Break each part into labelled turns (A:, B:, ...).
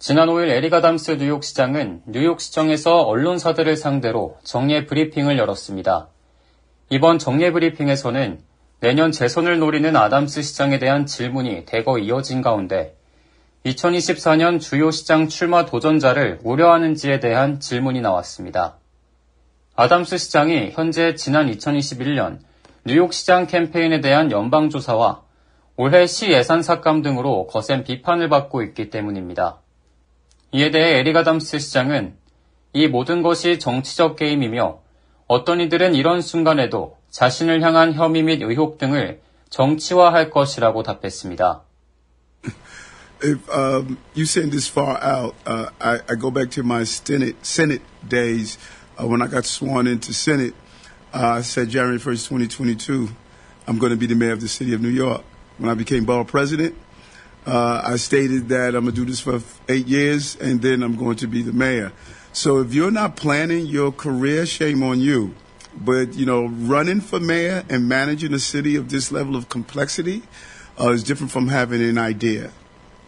A: 지난 5일 에릭 아담스 뉴욕시장은 뉴욕시청에서 언론사들을 상대로 정례 브리핑을 열었습니다. 이번 정례 브리핑에서는 내년 재선을 노리는 아담스 시장에 대한 질문이 대거 이어진 가운데 2024년 주요 시장 출마 도전자를 우려하는지에 대한 질문이 나왔습니다. 아담스 시장이 현재 지난 2021년 뉴욕 시장 캠페인에 대한 연방조사와 올해 시 예산 삭감 등으로 거센 비판을 받고 있기 때문입니다. 이에 대해 에리가담스 시장은 이 모든 것이 정치적 게임이며 어떤 이들은 이런 순간에도 자신을 향한 혐의 및 의혹 등을 정치화할 것이라고 답했습니다.
B: If um, you send this far out, uh, I, I, go back to my Senate, Senate days uh, when I got sworn into Senate. Uh, I said January 1st, 2022, I'm going to be the mayor of the city of New York. When I became borough president, uh, I stated that I'm going to do this for eight years and then I'm going to be the mayor. So if you're not planning your career, shame on you. But, you know, running for mayor and managing a city of this level of complexity uh, is different from having an idea.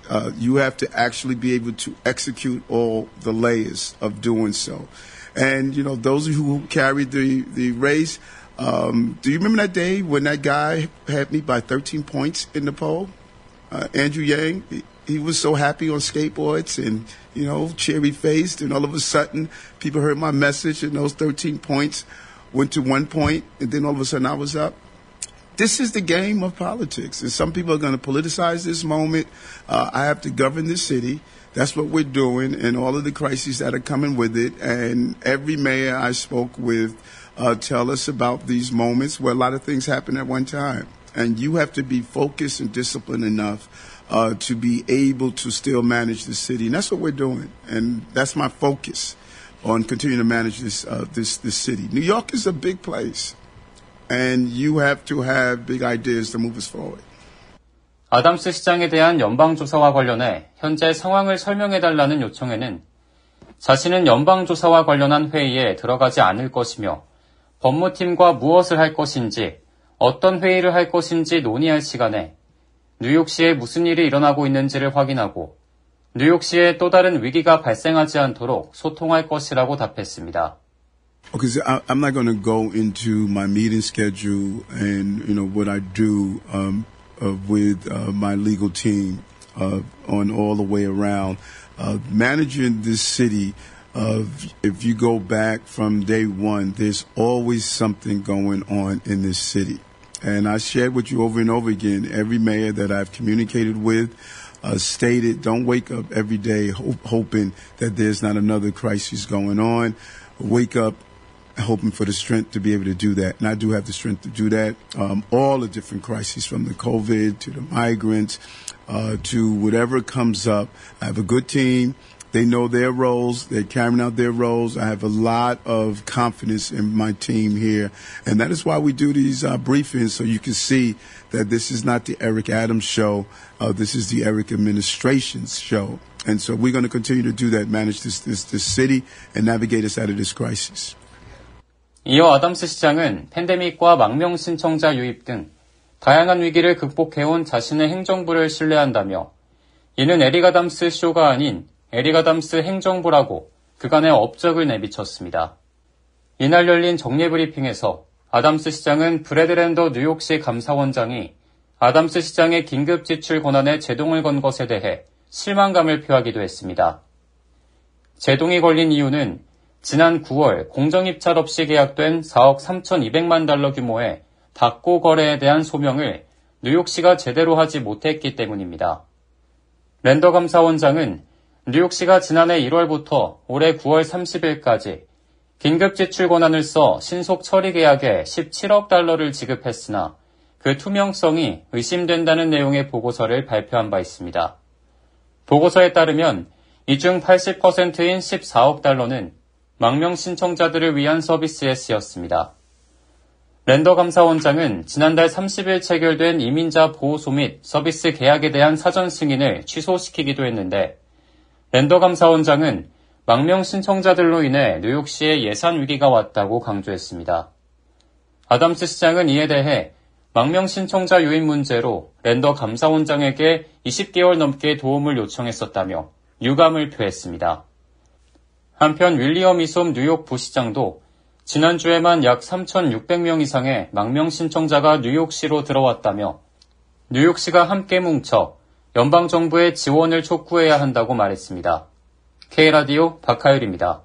B: Uh, you have to actually be able to execute all the layers of doing so. And, you know, those who carried the, the race, um, do you remember that day when that guy had me by 13 points in the poll? Uh, Andrew Yang, he, he was so happy on skateboards and, you know, cherry faced. And all of a sudden, people heard my message and those 13 points went to one point, and then all of a sudden I was up. This is the game of politics, and some people are going to politicize this moment. Uh, I have to govern the city. That's what we're doing, and all of the crises that are coming with it. And every mayor I spoke with uh, tell us about these moments where a lot of things happen at one time, and you have to be focused and disciplined enough. Uh, to be able to still manage the city, and that's what we're doing, and that's my focus on continuing to manage this uh, this this city. New York is a big place, and you have to have big ideas to move us forward.
A: 아담스 시장에 대한 연방 조사와 관련해 현재 상황을 설명해 달라는 요청에는 자신은 연방 조사와 관련한 회의에 들어가지 않을 것이며 법무팀과 무엇을 할 것인지 어떤 회의를 할 것인지 논의할 시간에 뉴욕시에 무슨 일이 일어나고 있는지를 확인하고 뉴욕시에 또 다른 위기가 발생하지 않도록 소통할 것이라고 답했습니다.
B: Because I, I'm not going to go into my meeting schedule and you know what I do um, uh, with uh, my legal team uh, on all the way around. managing this city, if you go back from day one, there's always something going on in this city. And I shared with you over and over again, every mayor that I've communicated with, uh, stated, don't wake up every day hope, hoping that there's not another crisis going on. Wake up hoping for the strength to be able to do that. And I do have the strength to do that. Um, all the different crises from the COVID to the migrants uh, to whatever comes up. I have a good team. They know their roles. They're carrying out their roles. I have a lot of confidence in my team here. And that is why we do these uh, briefings so you can see that this is not the Eric Adams show. Uh, this is the Eric administration's show. And so we're going to continue to do that, manage this, this, this city and navigate us out of this crisis.
A: 이어 아담스 시장은 팬데믹과 망명 신청자 유입 등 다양한 위기를 극복해온 자신의 행정부를 신뢰한다며 이는 에리가담스 쇼가 아닌 에리가담스 행정부라고 그간의 업적을 내비쳤습니다. 이날 열린 정례 브리핑에서 아담스 시장은 브래드 랜더 뉴욕시 감사원장이 아담스 시장의 긴급 지출 권한에 제동을 건 것에 대해 실망감을 표하기도 했습니다. 제동이 걸린 이유는 지난 9월 공정입찰 없이 계약된 4억 3,200만 달러 규모의 닭고 거래에 대한 소명을 뉴욕시가 제대로 하지 못했기 때문입니다. 랜더 감사원장은 뉴욕시가 지난해 1월부터 올해 9월 30일까지 긴급 지출 권한을 써 신속 처리 계약에 17억 달러를 지급했으나 그 투명성이 의심된다는 내용의 보고서를 발표한 바 있습니다. 보고서에 따르면 이 중 80%인 14억 달러는 망명 신청자들을 위한 서비스에 쓰였습니다. 랜더 감사원장은 지난달 30일 체결된 이민자 보호소 및 서비스 계약에 대한 사전 승인을 취소시키기도 했는데 랜더 감사원장은 망명 신청자들로 인해 뉴욕시에 예산 위기가 왔다고 강조했습니다. 아담스 시장은 이에 대해 망명 신청자 유입 문제로 랜더 감사원장에게 20개월 넘게 도움을 요청했었다며 유감을 표했습니다. 한편 윌리엄 이솜 뉴욕 부시장도 지난주에만 약 3,600명 이상의 망명 신청자가 뉴욕시로 들어왔다며 뉴욕시가 함께 뭉쳐 연방정부의 지원을 촉구해야 한다고 말했습니다. K라디오 박하율입니다.